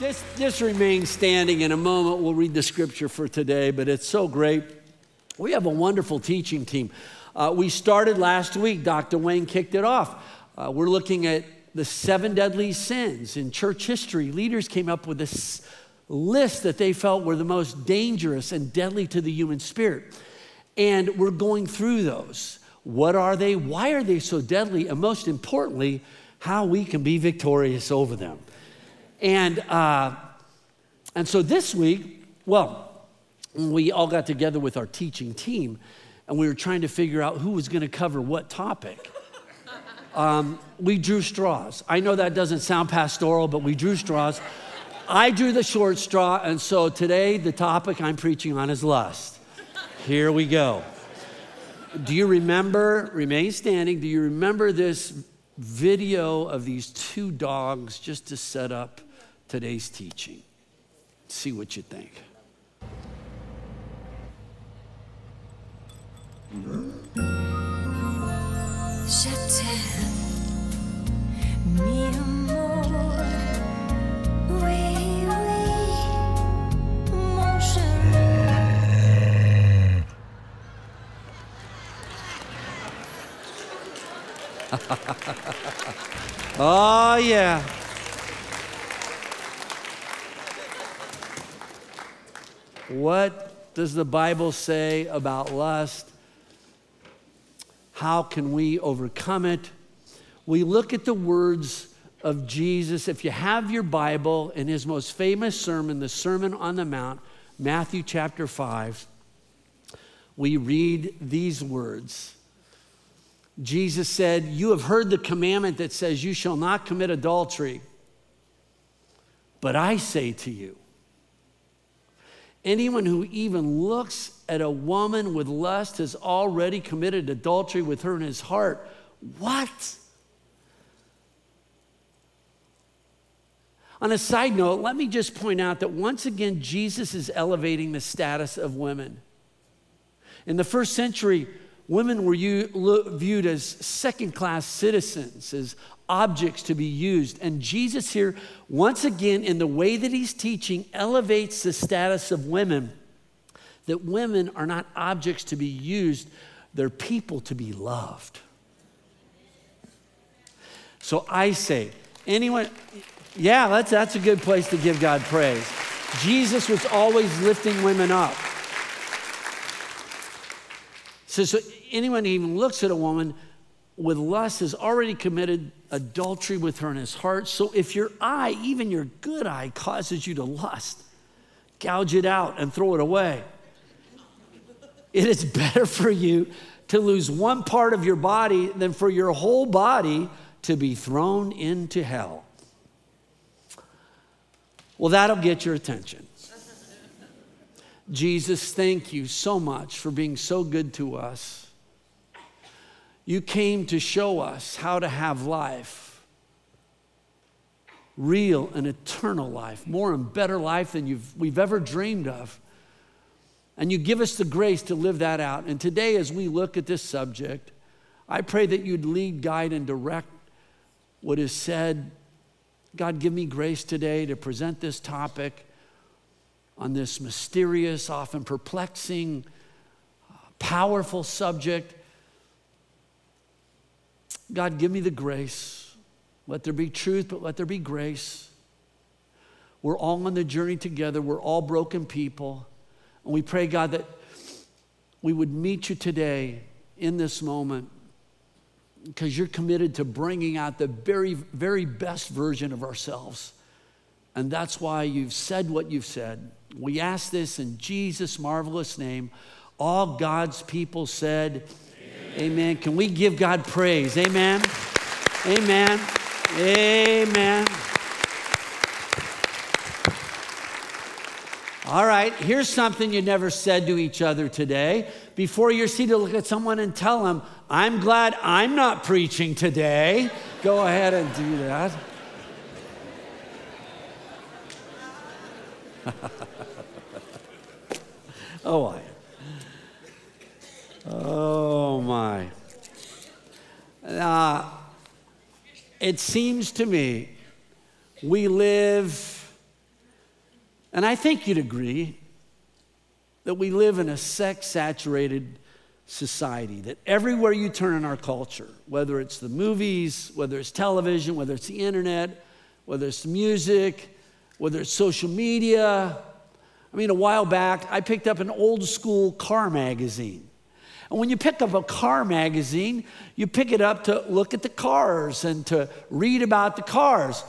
Just, just remain standing. In a moment, we'll read the scripture for today, but it's so great. We have a wonderful teaching team. Uh, we started last week, Dr. Wayne kicked it off. Uh, we're looking at the seven deadly sins in church history. Leaders came up with this list that they felt were the most dangerous and deadly to the human spirit. And we're going through those. What are they? Why are they so deadly? And most importantly, how we can be victorious over them. And, uh, and so this week, well, we all got together with our teaching team and we were trying to figure out who was going to cover what topic. Um, we drew straws. I know that doesn't sound pastoral, but we drew straws. I drew the short straw, and so today the topic I'm preaching on is lust. Here we go. Do you remember, remain standing, do you remember this video of these two dogs just to set up today's teaching? See what you think. Je t'aime, amour. Oui, oui, mon chéri. oh, yeah. What does the Bible say about lust? How can we overcome it? We look at the words of Jesus. If you have your Bible in his most famous sermon, the Sermon on the Mount, Matthew chapter 5, we read these words. Jesus said, You have heard the commandment that says, You shall not commit adultery. But I say to you, Anyone who even looks at a woman with lust has already committed adultery with her in his heart. What? On a side note, let me just point out that once again, Jesus is elevating the status of women. In the first century, women were viewed as second class citizens, as objects to be used. And Jesus here, once again, in the way that he's teaching, elevates the status of women. That women are not objects to be used, they're people to be loved. So I say, anyone, yeah, that's, that's a good place to give God praise. Jesus was always lifting women up. So, so anyone even looks at a woman with lust has already committed adultery with her in his heart. So if your eye, even your good eye, causes you to lust, gouge it out and throw it away. It is better for you to lose one part of your body than for your whole body to be thrown into hell. Well, that'll get your attention. Jesus, thank you so much for being so good to us. You came to show us how to have life, real and eternal life, more and better life than we've ever dreamed of. And you give us the grace to live that out. And today, as we look at this subject, I pray that you'd lead, guide, and direct what is said. God, give me grace today to present this topic on this mysterious, often perplexing, powerful subject God, give me the grace. Let there be truth, but let there be grace. We're all on the journey together. We're all broken people. And we pray, God, that we would meet you today in this moment because you're committed to bringing out the very, very best version of ourselves. And that's why you've said what you've said. We ask this in Jesus' marvelous name. All God's people said, Amen. Can we give God praise? Amen. Amen. Amen. All right, here's something you never said to each other today. Before you're seated, look at someone and tell them, I'm glad I'm not preaching today. Go ahead and do that. oh, I. Oh, my. Uh, it seems to me we live And I think you'd agree that we live in a sex saturated society, that everywhere you turn in our culture, whether it's the movies, whether it's television, whether it's the internet, whether it's music, whether it's social media. I mean, a while back, I picked up an old school car magazine. And when you pick up a car magazine, you pick it up to look at the cars and to read about the cars.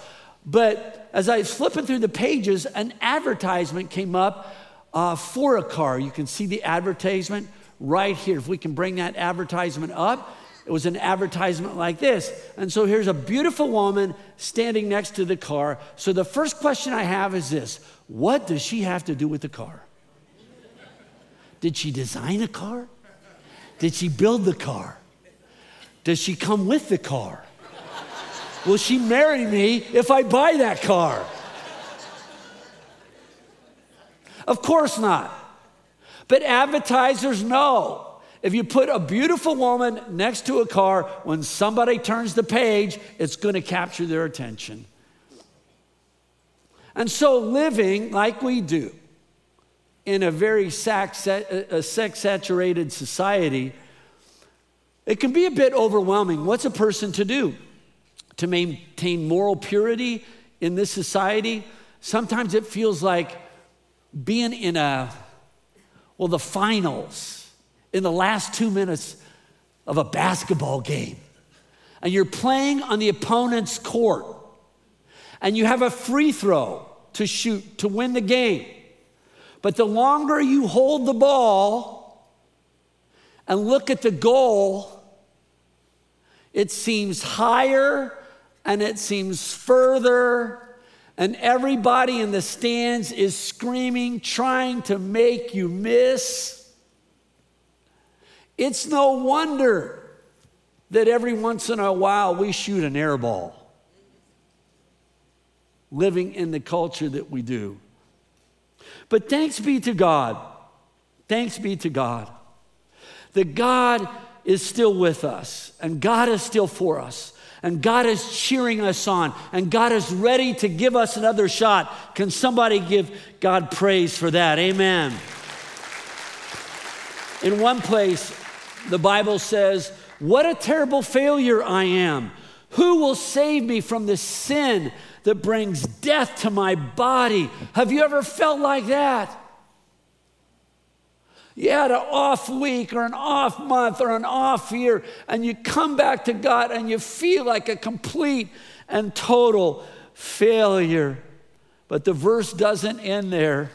But as I was flipping through the pages, an advertisement came up uh, for a car. You can see the advertisement right here. If we can bring that advertisement up, it was an advertisement like this. And so here's a beautiful woman standing next to the car. So the first question I have is this What does she have to do with the car? Did she design a car? Did she build the car? Does she come with the car? Will she marry me if I buy that car? Of course not. But advertisers know if you put a beautiful woman next to a car, when somebody turns the page, it's going to capture their attention. And so, living like we do in a very sex saturated society, it can be a bit overwhelming. What's a person to do to maintain moral purity in this society? Sometimes it feels like being in a, well, the finals, in the last two minutes of a basketball game. And you're playing on the opponent's court. And you have a free throw to shoot to win the game. But the longer you hold the ball and look at the goal, it seems higher and it seems further and everybody in the stands is screaming, trying to make you miss. It's no wonder that every once in a while we shoot an air ball, living in the culture that we do. But thanks be to God, thanks be to God, that God is still with us and God is still for us and God is cheering us on, and God is ready to give us another shot. Can somebody give God praise for that? Amen. In one place, the Bible says, What a terrible failure I am. Who will save me from the sin that brings death to my body? Have you ever felt like that? you had an off week or an off month or an off year, and you come back to God and you feel like a complete and total failure. But the verse doesn't end there.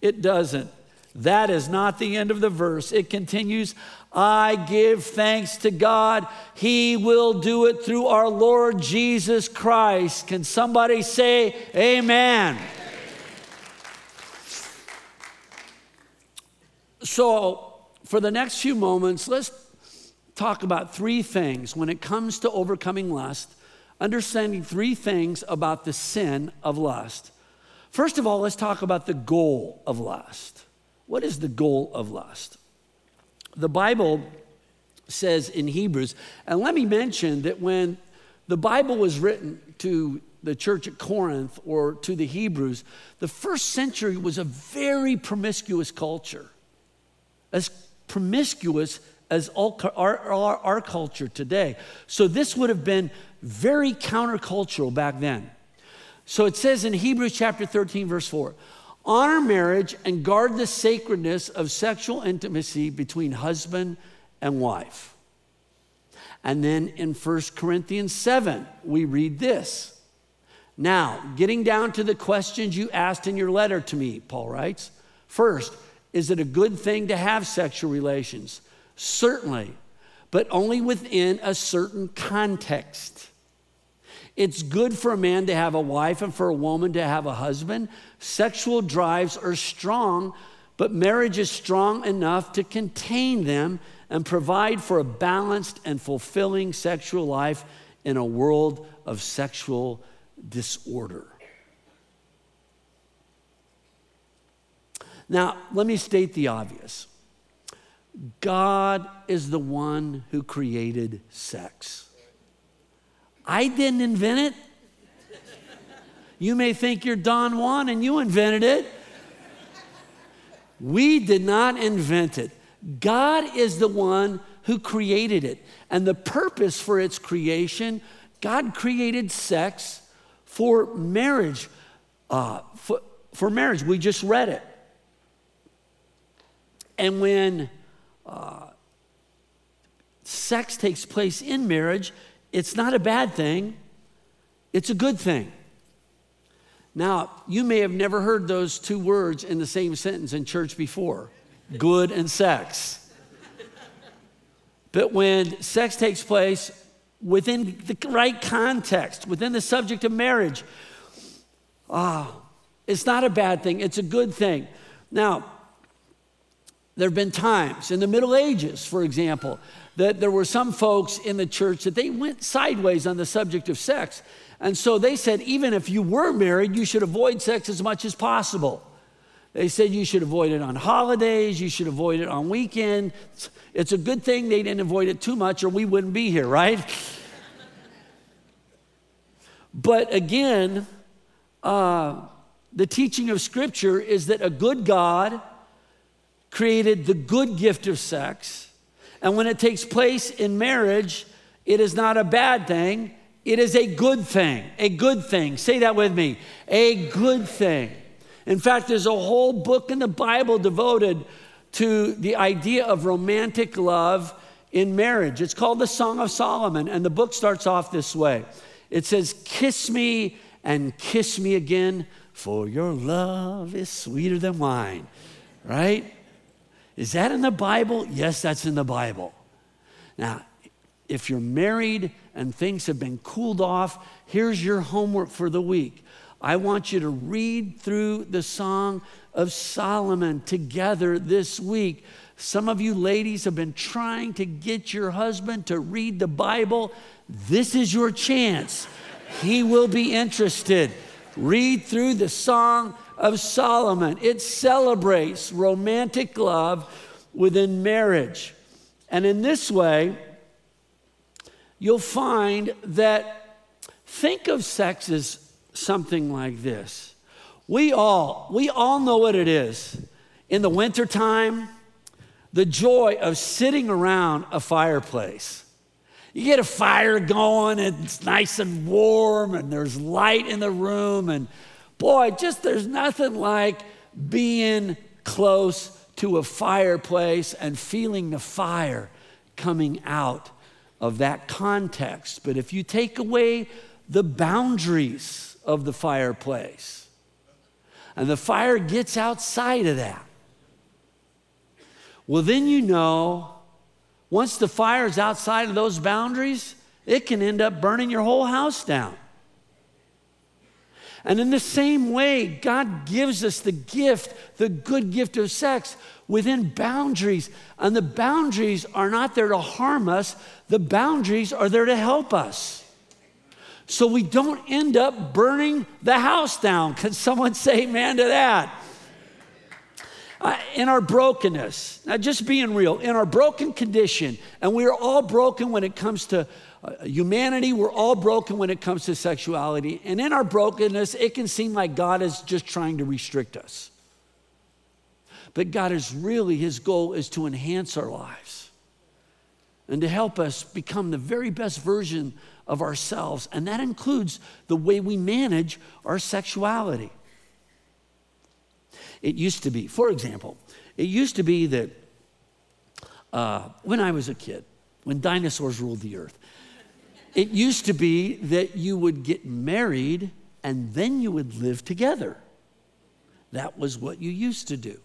It doesn't. That is not the end of the verse. It continues I give thanks to God. He will do it through our Lord Jesus Christ. Can somebody say, Amen? So, for the next few moments, let's talk about three things when it comes to overcoming lust, understanding three things about the sin of lust. First of all, let's talk about the goal of lust. What is the goal of lust? The Bible says in Hebrews, and let me mention that when the Bible was written to the church at Corinth or to the Hebrews, the first century was a very promiscuous culture as promiscuous as all, our, our, our culture today. So this would have been very countercultural back then. So it says in Hebrews chapter 13, verse 4 honor marriage and guard the sacredness of sexual intimacy between husband and wife. And then in 1 Corinthians 7, we read this. Now, getting down to the questions you asked in your letter to me, Paul writes. First, is it a good thing to have sexual relations? Certainly, but only within a certain context. It's good for a man to have a wife and for a woman to have a husband. Sexual drives are strong, but marriage is strong enough to contain them and provide for a balanced and fulfilling sexual life in a world of sexual disorder. Now, let me state the obvious God is the one who created sex. I didn't invent it. You may think you're Don Juan and you invented it. We did not invent it. God is the one who created it. And the purpose for its creation, God created sex for marriage. Uh, for, for marriage, we just read it. And when uh, sex takes place in marriage, it's not a bad thing, it's a good thing. Now, you may have never heard those two words in the same sentence in church before good and sex. But when sex takes place within the right context, within the subject of marriage, ah, oh, it's not a bad thing, it's a good thing. Now, there have been times in the Middle Ages, for example, that there were some folks in the church that they went sideways on the subject of sex. And so they said, even if you were married, you should avoid sex as much as possible. They said you should avoid it on holidays, you should avoid it on weekends. It's a good thing they didn't avoid it too much, or we wouldn't be here, right? but again, uh, the teaching of Scripture is that a good God created the good gift of sex. And when it takes place in marriage, it is not a bad thing, it is a good thing. A good thing. Say that with me. A good thing. In fact, there's a whole book in the Bible devoted to the idea of romantic love in marriage. It's called the Song of Solomon, and the book starts off this way it says, Kiss me and kiss me again, for your love is sweeter than wine. Right? Is that in the Bible? Yes, that's in the Bible. Now, if you're married and things have been cooled off, here's your homework for the week. I want you to read through the Song of Solomon together this week. Some of you ladies have been trying to get your husband to read the Bible. This is your chance. He will be interested. Read through the Song of Solomon. It celebrates romantic love within marriage. And in this way, you'll find that think of sex as something like this. We all, we all know what it is. In the wintertime, the joy of sitting around a fireplace. You get a fire going, and it's nice and warm, and there's light in the room, and boy, just there's nothing like being close to a fireplace and feeling the fire coming out of that context. But if you take away the boundaries, of the fireplace. And the fire gets outside of that. Well, then you know, once the fire is outside of those boundaries, it can end up burning your whole house down. And in the same way, God gives us the gift, the good gift of sex, within boundaries. And the boundaries are not there to harm us, the boundaries are there to help us so we don't end up burning the house down. Can someone say amen to that? Uh, in our brokenness, now just being real, in our broken condition, and we are all broken when it comes to humanity, we're all broken when it comes to sexuality. And in our brokenness, it can seem like God is just trying to restrict us. But God is really, His goal is to enhance our lives and to help us become the very best version of ourselves, and that includes the way we manage our sexuality. It used to be, for example, it used to be that uh, when I was a kid, when dinosaurs ruled the earth, it used to be that you would get married and then you would live together. That was what you used to do.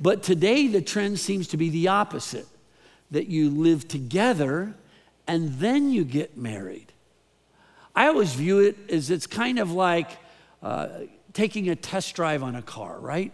But today, the trend seems to be the opposite that you live together and then you get married. I always view it as it's kind of like uh, taking a test drive on a car, right?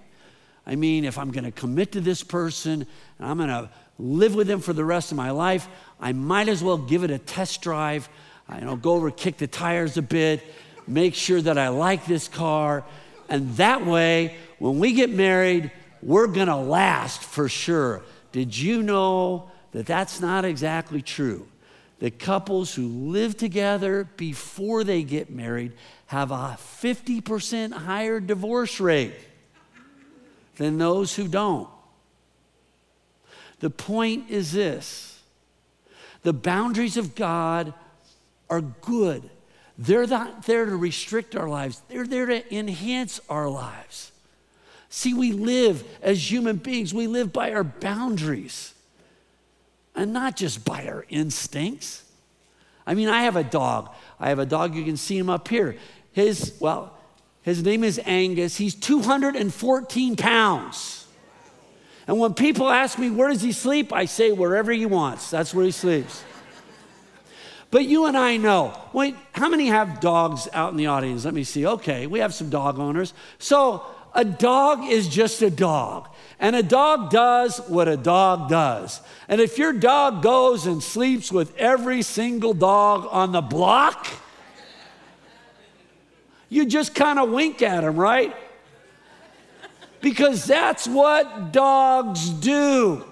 I mean, if I'm going to commit to this person and I'm going to live with them for the rest of my life, I might as well give it a test drive. I you know go over, kick the tires a bit, make sure that I like this car, and that way, when we get married, we're going to last for sure. Did you know that that's not exactly true? that couples who live together before they get married have a 50% higher divorce rate. Than those who don't. The point is this the boundaries of God are good. They're not there to restrict our lives, they're there to enhance our lives. See, we live as human beings, we live by our boundaries and not just by our instincts. I mean, I have a dog. I have a dog, you can see him up here. His, well, his name is Angus. He's 214 pounds. And when people ask me, where does he sleep? I say, wherever he wants. That's where he sleeps. But you and I know. Wait, how many have dogs out in the audience? Let me see. Okay, we have some dog owners. So a dog is just a dog. And a dog does what a dog does. And if your dog goes and sleeps with every single dog on the block, you just kind of wink at them, right? Because that's what dogs do.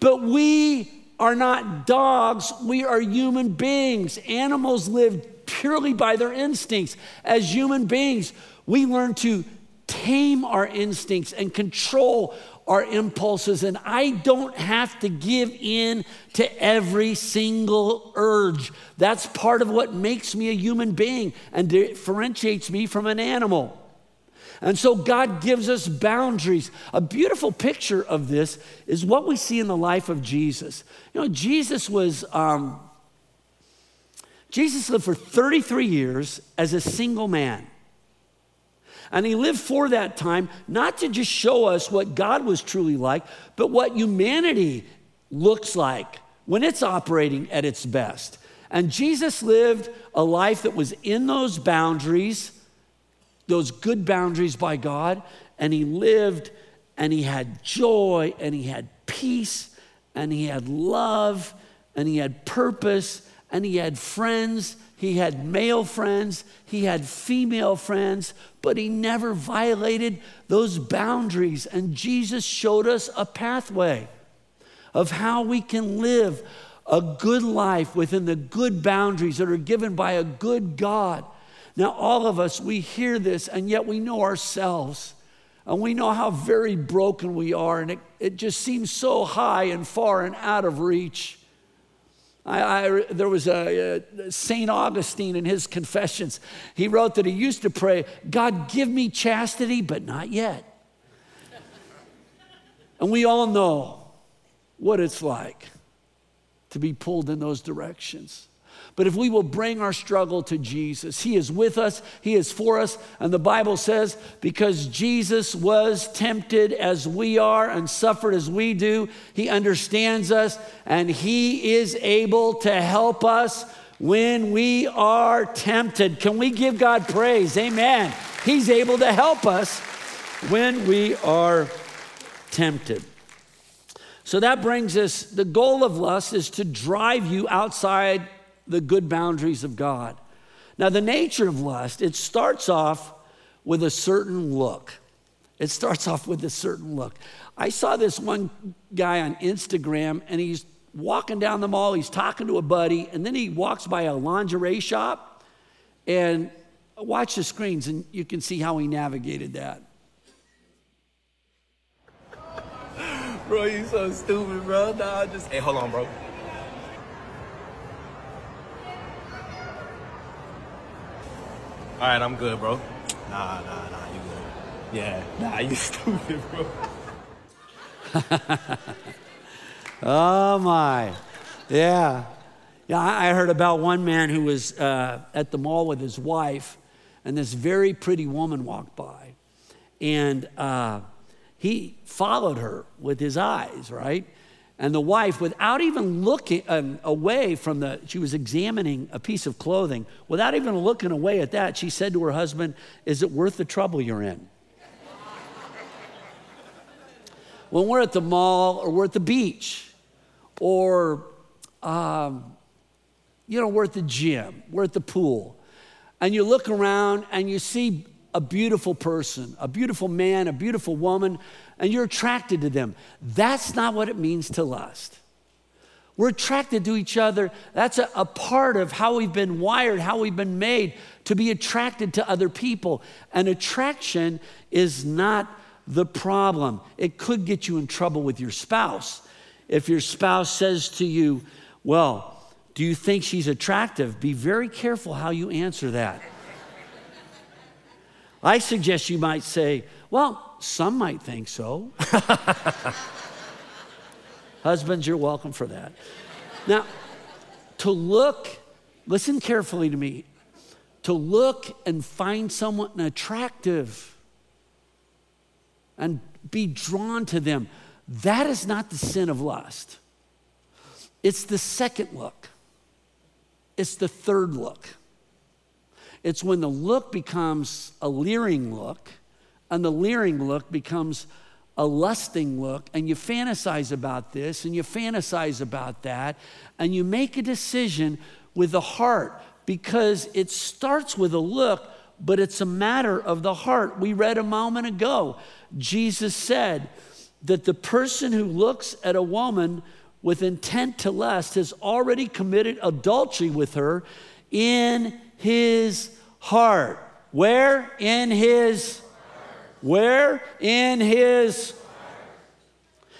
But we are not dogs, we are human beings. Animals live purely by their instincts. As human beings, we learn to tame our instincts and control our impulses. And I don't have to give in to every single urge. That's part of what makes me a human being and differentiates me from an animal. And so God gives us boundaries. A beautiful picture of this is what we see in the life of Jesus. You know, Jesus was. Um, Jesus lived for 33 years as a single man. And he lived for that time, not to just show us what God was truly like, but what humanity looks like when it's operating at its best. And Jesus lived a life that was in those boundaries, those good boundaries by God, and he lived and he had joy and he had peace and he had love and he had purpose and he had friends he had male friends, he had female friends, but he never violated those boundaries. And Jesus showed us a pathway of how we can live a good life within the good boundaries that are given by a good God. Now, all of us, we hear this, and yet we know ourselves. And we know how very broken we are, and it, it just seems so high and far and out of reach. I, I, there was a, uh, a St. Augustine in his Confessions. He wrote that he used to pray, God, give me chastity, but not yet. and we all know what it's like to be pulled in those directions. But if we will bring our struggle to Jesus, He is with us, He is for us. And the Bible says, because Jesus was tempted as we are and suffered as we do, He understands us and He is able to help us when we are tempted. Can we give God praise? Amen. He's able to help us when we are tempted. So that brings us, the goal of lust is to drive you outside the good boundaries of God. Now, the nature of lust, it starts off with a certain look. It starts off with a certain look. I saw this one guy on Instagram, and he's walking down the mall, he's talking to a buddy, and then he walks by a lingerie shop. And watch the screens, and you can see how he navigated that. Bro, you so stupid, bro. Nah, just hey, hold on, bro. All right, I'm good, bro. Nah, nah, nah, you good. Yeah, nah, you stupid, bro. oh my, yeah, yeah. I heard about one man who was uh, at the mall with his wife, and this very pretty woman walked by, and uh, he followed her with his eyes, right? And the wife, without even looking um, away from the, she was examining a piece of clothing, without even looking away at that, she said to her husband, Is it worth the trouble you're in? when we're at the mall or we're at the beach or, um, you know, we're at the gym, we're at the pool, and you look around and you see a beautiful person, a beautiful man, a beautiful woman, and you're attracted to them. That's not what it means to lust. We're attracted to each other. That's a, a, part of how we've been wired, how we've been made to be attracted to other people. And attraction is not the problem. It could get you in trouble with your spouse. If your spouse says to you, Well, do you think she's attractive? Be very careful how you answer that. I suggest you might say, Well, some might think so. Husbands, you're welcome for that. Now, to look, listen carefully to me, to look and find someone attractive and be drawn to them, that is not the sin of lust. It's the second look, it's the third look. It's when the look becomes a leering look, and the leering look becomes a lusting look, and you fantasize about this and you fantasize about that, and you make a decision with the heart because it starts with a look, but it's a matter of the heart. We read a moment ago, Jesus said that the person who looks at a woman with intent to lust has already committed adultery with her in his heart. Where? In his where? In his.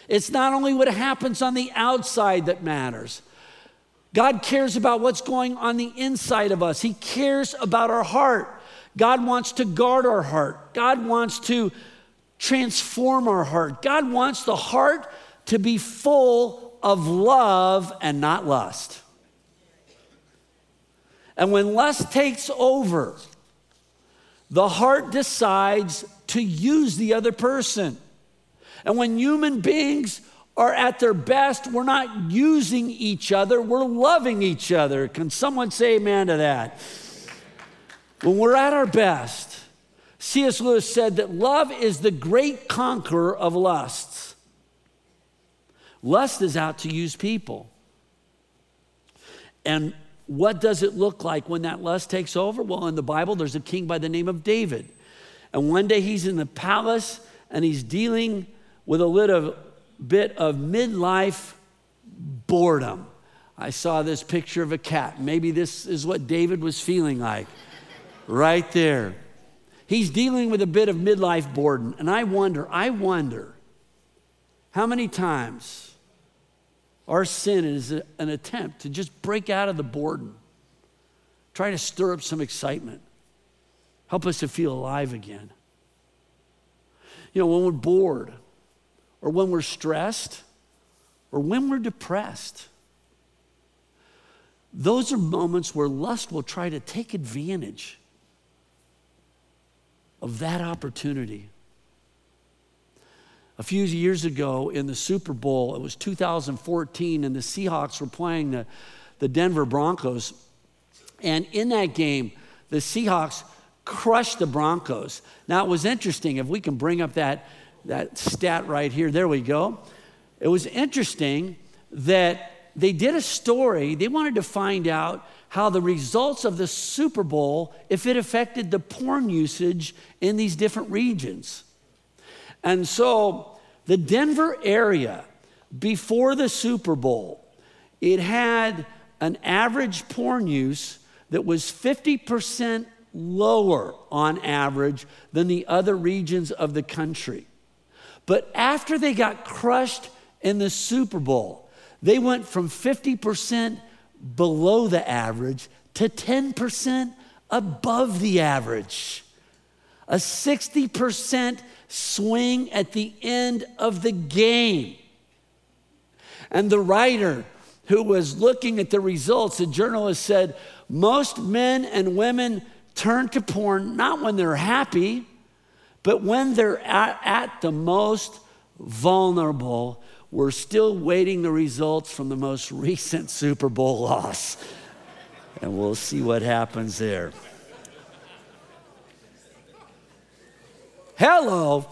It's not only what happens on the outside that matters. God cares about what's going on the inside of us. He cares about our heart. God wants to guard our heart. God wants to transform our heart. God wants the heart to be full of love and not lust. And when lust takes over, the heart decides to use the other person. And when human beings are at their best, we're not using each other, we're loving each other. Can someone say amen to that? When we're at our best, C.S. Lewis said that love is the great conqueror of lusts. Lust is out to use people. And what does it look like when that lust takes over? Well, in the Bible, there's a king by the name of David. And one day he's in the palace and he's dealing with a little bit of midlife boredom. I saw this picture of a cat. Maybe this is what David was feeling like right there. He's dealing with a bit of midlife boredom. And I wonder, I wonder how many times our sin is an attempt to just break out of the boredom, try to stir up some excitement, help us to feel alive again. You know, when we're bored, or when we're stressed, or when we're depressed, those are moments where lust will try to take advantage of that opportunity. A few years ago in the Super Bowl, it was 2014, and the Seahawks were playing the, the Denver Broncos. And in that game, the Seahawks crushed the Broncos. Now, it was interesting, if we can bring up that, that stat right here, there we go. It was interesting that they did a story, they wanted to find out how the results of the Super Bowl, if it affected the porn usage in these different regions. And so the Denver area, before the Super Bowl, it had an average porn use that was 50% lower on average than the other regions of the country. But after they got crushed in the Super Bowl, they went from 50% below the average to 10% above the average. A 60% swing at the end of the game. And the writer who was looking at the results, the journalist said, most men and women turn to porn not when they're happy, but when they're at, at the most vulnerable. We're still waiting the results from the most recent Super Bowl loss. And we'll see what happens there. Hello.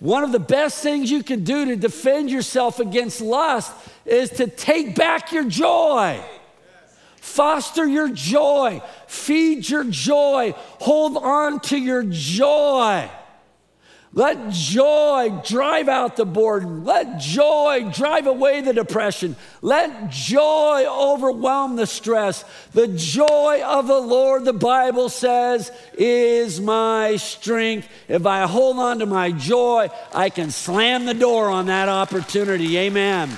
One of the best things you can do to defend yourself against lust is to take back your joy. Foster your joy. Feed your joy. Hold on to your joy. Let joy drive out the boredom. Let joy drive away the depression. Let joy overwhelm the stress. The joy of the Lord, the Bible says, is my strength. If I hold on to my joy, I can slam the door on that opportunity. Amen.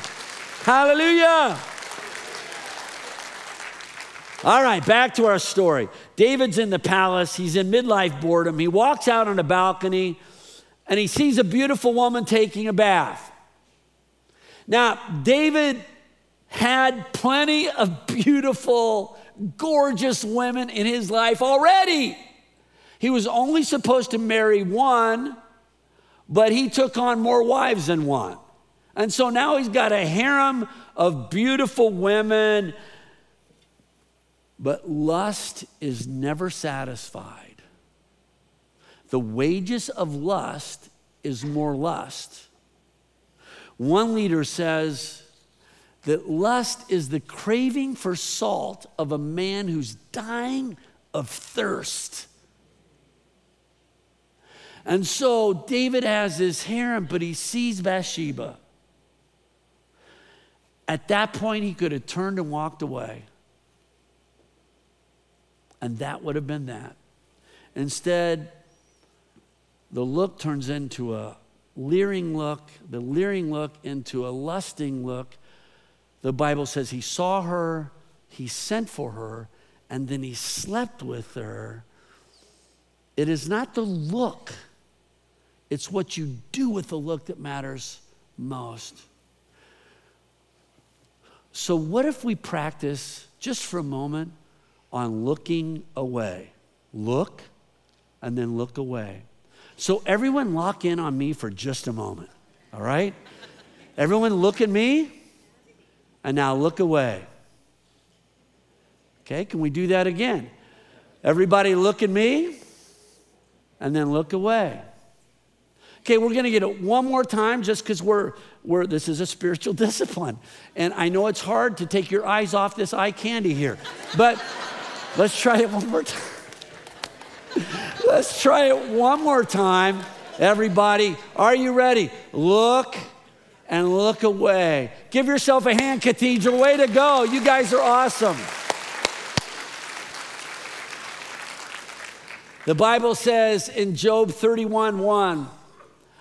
Hallelujah. All right, back to our story. David's in the palace. He's in midlife boredom. He walks out on a balcony and he sees a beautiful woman taking a bath. Now, David had plenty of beautiful, gorgeous women in his life already. He was only supposed to marry one, but he took on more wives than one. And so now he's got a harem of beautiful women, but lust is never satisfied. The wages of lust is more lust. One leader says that lust is the craving for salt of a man who's dying of thirst. And so David has his harem, but he sees Bathsheba. At that point, he could have turned and walked away. And that would have been that. Instead, the look turns into a leering look, the leering look into a lusting look. The Bible says he saw her, he sent for her, and then he slept with her. It is not the look, it's what you do with the look that matters most. So, what if we practice just for a moment on looking away? Look and then look away. So, everyone lock in on me for just a moment, all right? Everyone look at me and now look away. Okay, can we do that again? Everybody look at me and then look away. Okay, we're gonna get it one more time just because we're, we're, this is a spiritual discipline. And I know it's hard to take your eyes off this eye candy here, but let's try it one more time. Let's try it one more time. Everybody, are you ready? Look and look away. Give yourself a hand, Cathedral. Way to go. You guys are awesome. The Bible says in Job 31 1,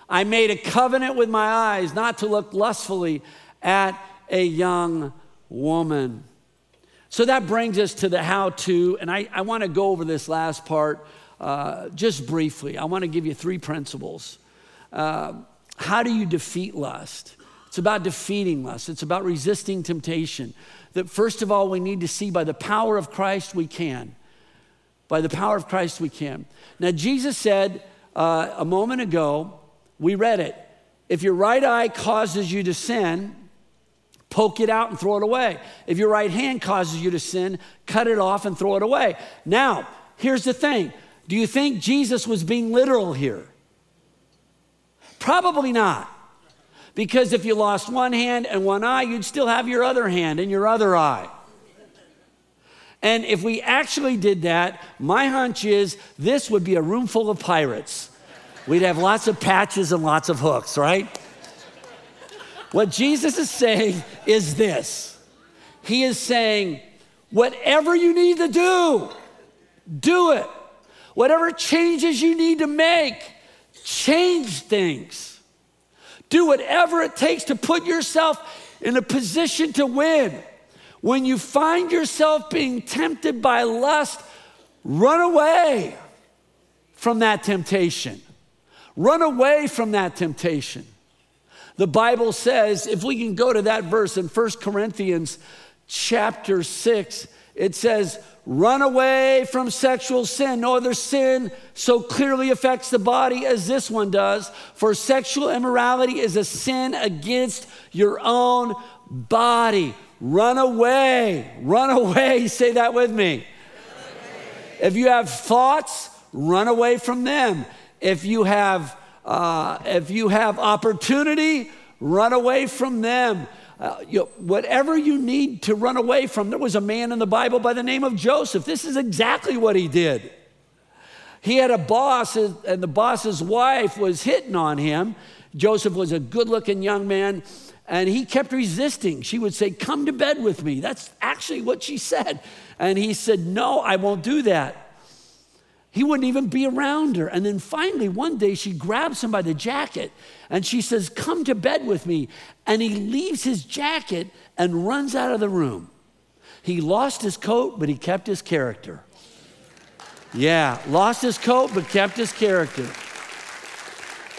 I made a covenant with my eyes not to look lustfully at a young woman. So that brings us to the how to, and I, I want to go over this last part uh, just briefly. I want to give you three principles. Uh, how do you defeat lust? It's about defeating lust, it's about resisting temptation. That first of all, we need to see by the power of Christ we can. By the power of Christ we can. Now, Jesus said uh, a moment ago, we read it. If your right eye causes you to sin, Poke it out and throw it away. If your right hand causes you to sin, cut it off and throw it away. Now, here's the thing do you think Jesus was being literal here? Probably not. Because if you lost one hand and one eye, you'd still have your other hand and your other eye. And if we actually did that, my hunch is this would be a room full of pirates. We'd have lots of patches and lots of hooks, right? What Jesus is saying is this He is saying, whatever you need to do, do it. Whatever changes you need to make, change things. Do whatever it takes to put yourself in a position to win. When you find yourself being tempted by lust, run away from that temptation. Run away from that temptation. The Bible says, if we can go to that verse in 1 Corinthians chapter 6, it says, Run away from sexual sin. No other sin so clearly affects the body as this one does. For sexual immorality is a sin against your own body. Run away. Run away. Say that with me. If you have thoughts, run away from them. If you have uh, if you have opportunity, run away from them. Uh, you whatever you need to run away from. There was a man in the Bible by the name of Joseph. This is exactly what he did. He had a boss, and the boss's wife was hitting on him. Joseph was a good looking young man, and he kept resisting. She would say, Come to bed with me. That's actually what she said. And he said, No, I won't do that. He wouldn't even be around her. And then finally, one day, she grabs him by the jacket and she says, Come to bed with me. And he leaves his jacket and runs out of the room. He lost his coat, but he kept his character. Yeah, lost his coat, but kept his character.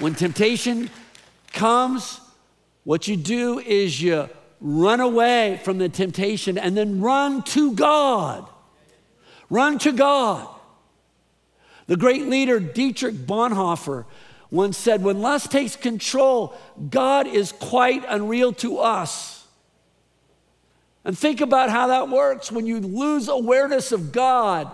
When temptation comes, what you do is you run away from the temptation and then run to God. Run to God. The great leader Dietrich Bonhoeffer once said, When lust takes control, God is quite unreal to us. And think about how that works when you lose awareness of God.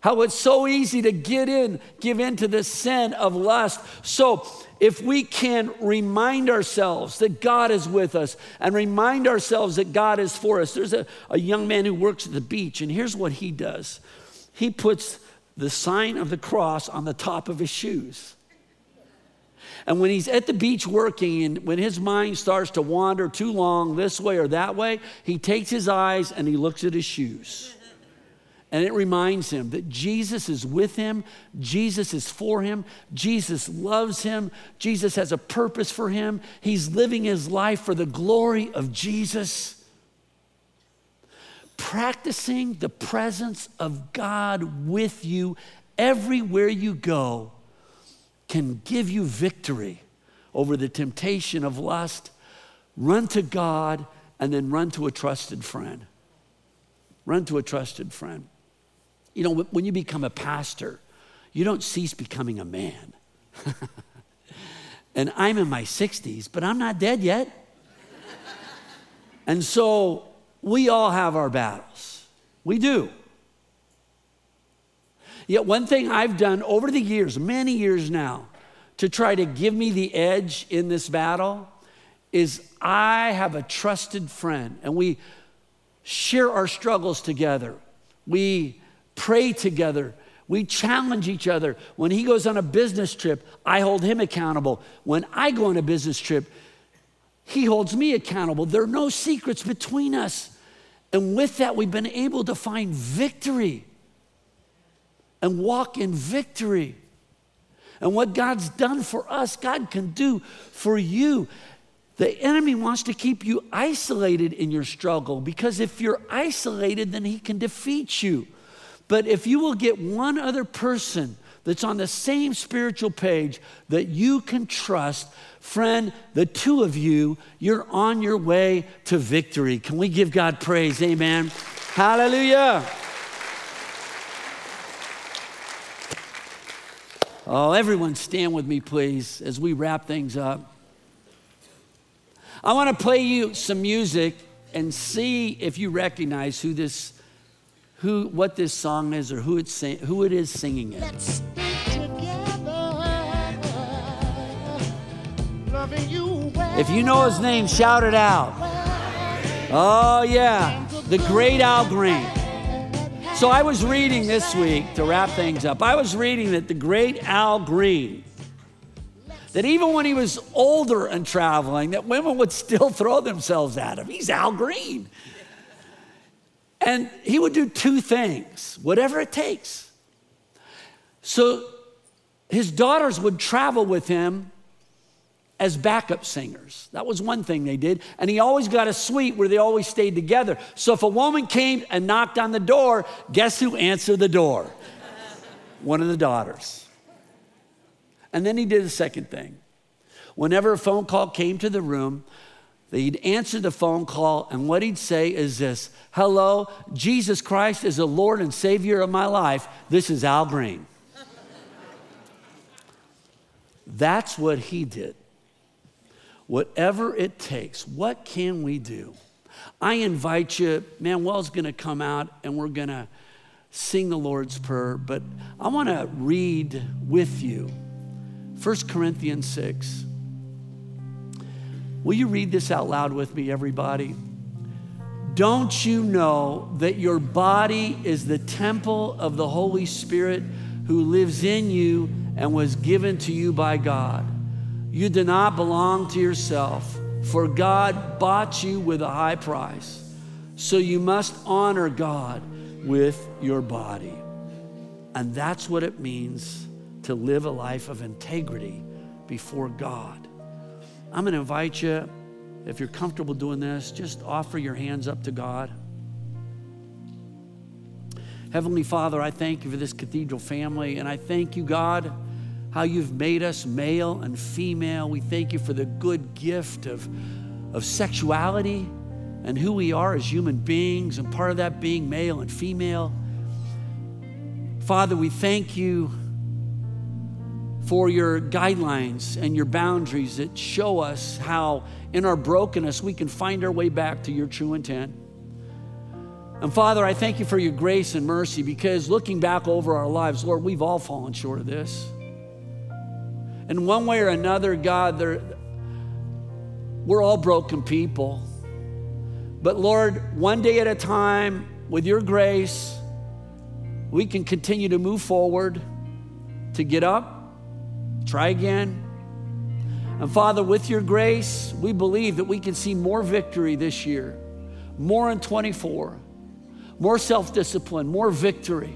How it's so easy to get in, give in to the sin of lust. So, if we can remind ourselves that God is with us and remind ourselves that God is for us, there's a, a young man who works at the beach, and here's what he does he puts the sign of the cross on the top of his shoes. And when he's at the beach working, and when his mind starts to wander too long this way or that way, he takes his eyes and he looks at his shoes. And it reminds him that Jesus is with him, Jesus is for him, Jesus loves him, Jesus has a purpose for him. He's living his life for the glory of Jesus practicing the presence of God with you everywhere you go can give you victory over the temptation of lust. Run to God and then run to a trusted friend. Run to a trusted friend. You know, when you become a pastor, you don't cease becoming a man. and I'm in my 60s, but I'm not dead yet. and so we all have our battles. We do. Yet, one thing I've done over the years, many years now, to try to give me the edge in this battle is I have a trusted friend and we share our struggles together. We pray together. We challenge each other. When he goes on a business trip, I hold him accountable. When I go on a business trip, he holds me accountable. There are no secrets between us. And with that, we've been able to find victory and walk in victory. And what God's done for us, God can do for you. The enemy wants to keep you isolated in your struggle because if you're isolated, then he can defeat you. But if you will get one other person that's on the same spiritual page that you can trust, Friend, the two of you, you're on your way to victory. Can we give God praise? Amen. Hallelujah. Oh, everyone stand with me, please, as we wrap things up. I want to play you some music and see if you recognize who this, who, what this song is or who, it's, who it is singing it. If you know his name, shout it out. Oh, yeah, the great Al Green. So I was reading this week to wrap things up. I was reading that the great Al Green, that even when he was older and traveling, that women would still throw themselves at him. He's Al Green. And he would do two things, whatever it takes. So his daughters would travel with him as backup singers. That was one thing they did. And he always got a suite where they always stayed together. So if a woman came and knocked on the door, guess who answered the door? one of the daughters. And then he did a second thing. Whenever a phone call came to the room, he'd answer the phone call, and what he'd say is this Hello, Jesus Christ is the Lord and Savior of my life. This is Al Green. That's what he did. Whatever it takes, what can we do? I invite you, Manuel's gonna come out and we're gonna sing the Lord's Prayer, but I wanna read with you 1 Corinthians 6. Will you read this out loud with me, everybody? Don't you know that your body is the temple of the Holy Spirit who lives in you and was given to you by God? You do not belong to yourself, for God bought you with a high price. So you must honor God with your body. And that's what it means to live a life of integrity before God. I'm going to invite you, if you're comfortable doing this, just offer your hands up to God. Heavenly Father, I thank you for this cathedral family, and I thank you, God, how you've made us male and female. We thank you for the good gift of, of sexuality and who we are as human beings, and part of that being male and female. Father, we thank you for your guidelines and your boundaries that show us how, in our brokenness, we can find our way back to your true intent. And Father, I thank you for your grace and mercy because looking back over our lives, Lord, we've all fallen short of this. In one way or another, God, we're all broken people. But Lord, one day at a time, with your grace, we can continue to move forward, to get up, try again. And Father, with your grace, we believe that we can see more victory this year, more in 24 more self discipline, more victory,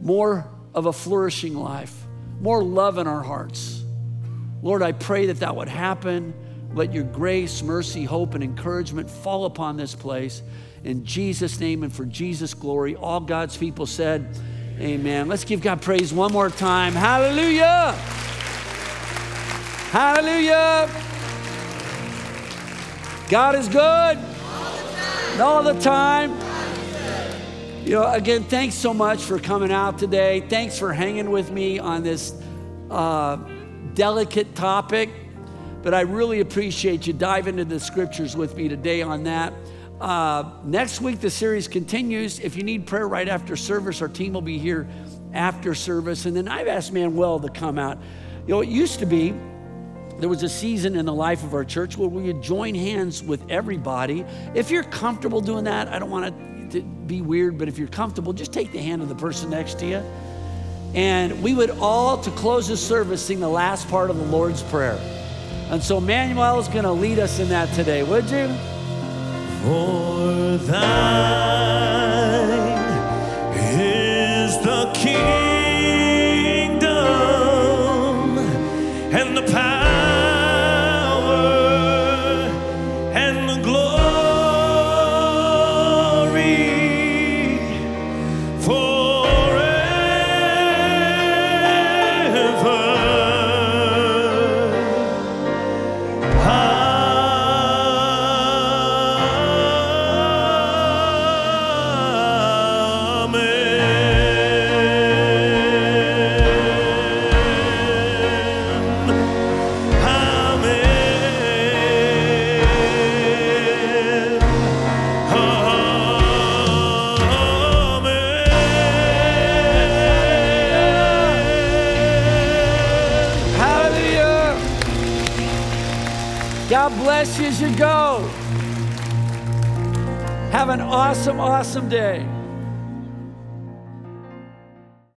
more of a flourishing life, more love in our hearts. Lord, I pray that that would happen. Let your grace, mercy, hope, and encouragement fall upon this place. In Jesus' name and for Jesus' glory, all God's people said, Amen. Let's give God praise one more time. Hallelujah! Hallelujah! God is good all the time. You know, again, thanks so much for coming out today. Thanks for hanging with me on this uh, delicate topic. But I really appreciate you diving into the scriptures with me today on that. Uh, next week, the series continues. If you need prayer right after service, our team will be here after service. And then I've asked Manuel to come out. You know, it used to be there was a season in the life of our church where we would join hands with everybody. If you're comfortable doing that, I don't want to be weird, but if you're comfortable, just take the hand of the person next to you. And we would all, to close the service, sing the last part of the Lord's Prayer. And so Manuel is going to lead us in that today, would you? For thine is the kingdom. Go. Have an awesome, awesome day.